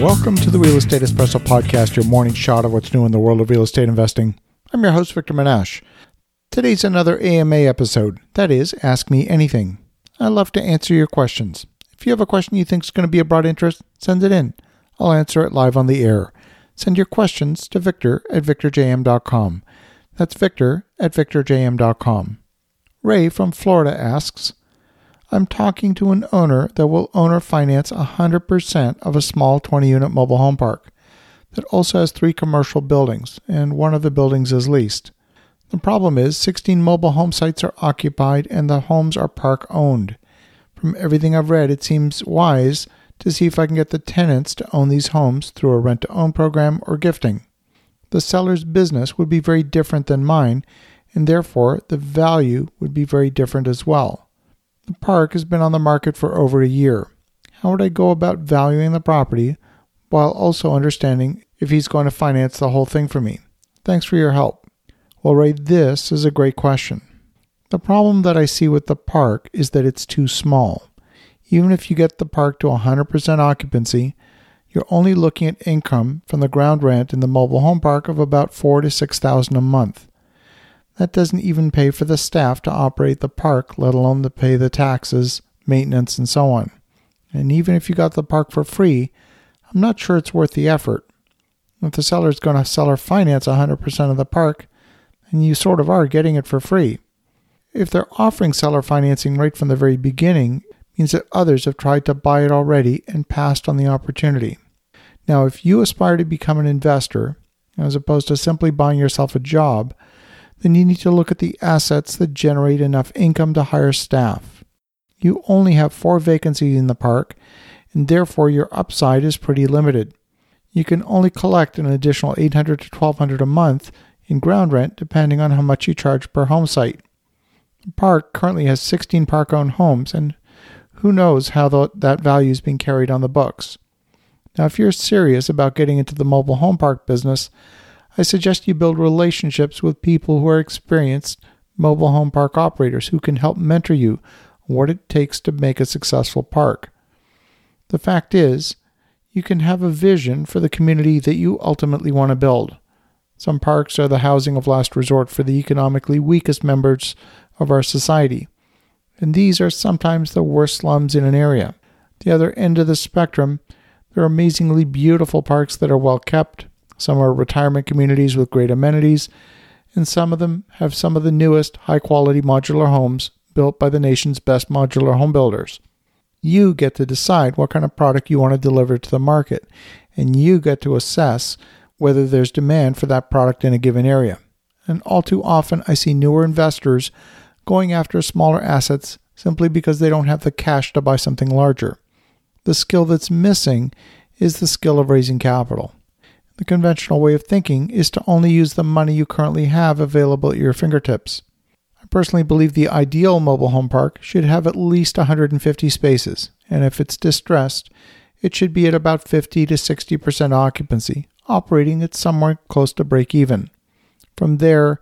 Welcome to the Real Estate Espresso Podcast, your morning shot of what's new in the world of real estate investing. I'm your host, Victor Menasce. Today's another AMA episode. That is, Ask Me Anything. I love to answer your questions. If you have a question you think is going to be of broad interest, send it in. I'll answer it live on the air. Send your questions to victor at victorjm.com. That's victor at victorjm.com. Ray from Florida asks, I'm talking to an owner that will owner finance 100% of a small 20 unit mobile home park that also has three commercial buildings, and one of the buildings is leased. The problem is 16 mobile home sites are occupied and the homes are park owned. From everything I've read, it seems wise to see if I can get the tenants to own these homes through a rent to own program or gifting. The seller's business would be very different than mine, and therefore the value would be very different as well. The park has been on the market for over a year. How would I go about valuing the property while also understanding if he's going to finance the whole thing for me? Thanks for your help. Well, Ray, this is a great question. The problem that I see with the park is that it's too small. Even if you get the park to 100% occupancy, you're only looking at income from the ground rent in the mobile home park of about 4 to 6,000 a month. That doesn't even pay for the staff to operate the park, let alone to pay the taxes, maintenance, and so on. And even if you got the park for free, I'm not sure it's worth the effort. If the seller is going to sell or finance 100% of the park, then you sort of are getting it for free. If they're offering seller financing right from the very beginning, means that others have tried to buy it already and passed on the opportunity. Now, if you aspire to become an investor, as opposed to simply buying yourself a job, then you need to look at the assets that generate enough income to hire staff. You only have four vacancies in the park, and therefore your upside is pretty limited. You can only collect an additional 800 to 1200 a month in ground rent depending on how much you charge per home site. The park currently has 16 park owned homes, and who knows how the, that value is being carried on the books. Now, if you're serious about getting into the mobile home park business, I suggest you build relationships with people who are experienced mobile home park operators who can help mentor you what it takes to make a successful park. The fact is, you can have a vision for the community that you ultimately want to build. Some parks are the housing of last resort for the economically weakest members of our society, and these are sometimes the worst slums in an area. The other end of the spectrum, there are amazingly beautiful parks that are well kept, some are retirement communities with great amenities, and some of them have some of the newest high quality modular homes built by the nation's best modular home builders. You get to decide what kind of product you want to deliver to the market, and you get to assess whether there's demand for that product in a given area. And all too often, I see newer investors going after smaller assets simply because they don't have the cash to buy something larger. The skill that's missing is the skill of raising capital. The conventional way of thinking is to only use the money you currently have available at your fingertips. I personally believe the ideal mobile home park should have at least 150 spaces, and if it's distressed, it should be at about 50 to 60% occupancy, operating at somewhere close to break even. From there,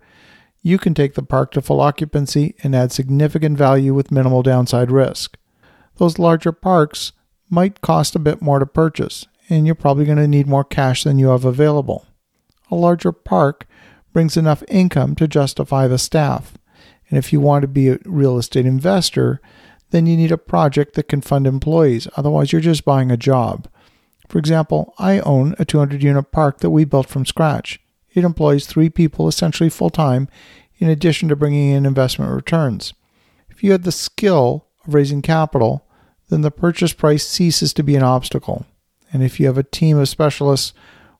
you can take the park to full occupancy and add significant value with minimal downside risk. Those larger parks might cost a bit more to purchase, and you're probably going to need more cash than you have available. A larger park brings enough income to justify the staff. And if you want to be a real estate investor, then you need a project that can fund employees. Otherwise, you're just buying a job. For example, I own a 200 unit park that we built from scratch. It employs three people essentially full time, in addition to bringing in investment returns. If you had the skill of raising capital, then the purchase price ceases to be an obstacle. And if you have a team of specialists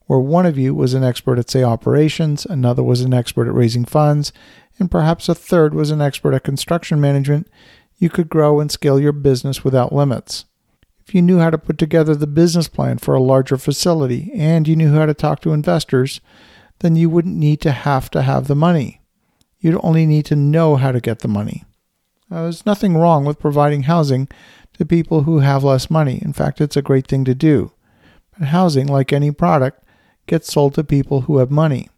where one of you was an expert at, say, operations, another was an expert at raising funds, and perhaps a third was an expert at construction management, you could grow and scale your business without limits. If you knew how to put together the business plan for a larger facility and you knew how to talk to investors, then you wouldn't need to have to have the money. You'd only need to know how to get the money. Now, there's nothing wrong with providing housing to people who have less money. In fact, it's a great thing to do. But housing, like any product, gets sold to people who have money.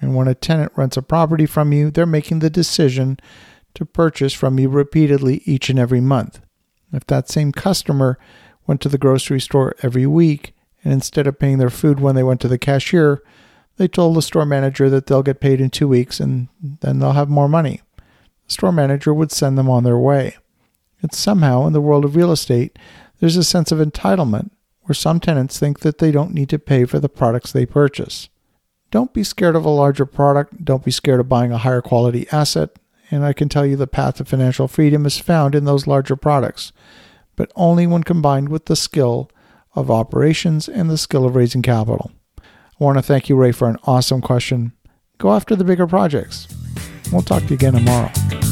And when a tenant rents a property from you, they're making the decision to purchase from you repeatedly each and every month. If that same customer went to the grocery store every week and instead of paying their food when they went to the cashier, they told the store manager that they'll get paid in two weeks and then they'll have more money. The store manager would send them on their way. And somehow, in the world of real estate, there's a sense of entitlement where some tenants think that they don't need to pay for the products they purchase. Don't be scared of a larger product. Don't be scared of buying a higher quality asset. And I can tell you the path to financial freedom is found in those larger products, but only when combined with the skill of operations and the skill of raising capital. I want to thank you, Ray, for an awesome question. Go after the bigger projects. We'll talk to you again tomorrow.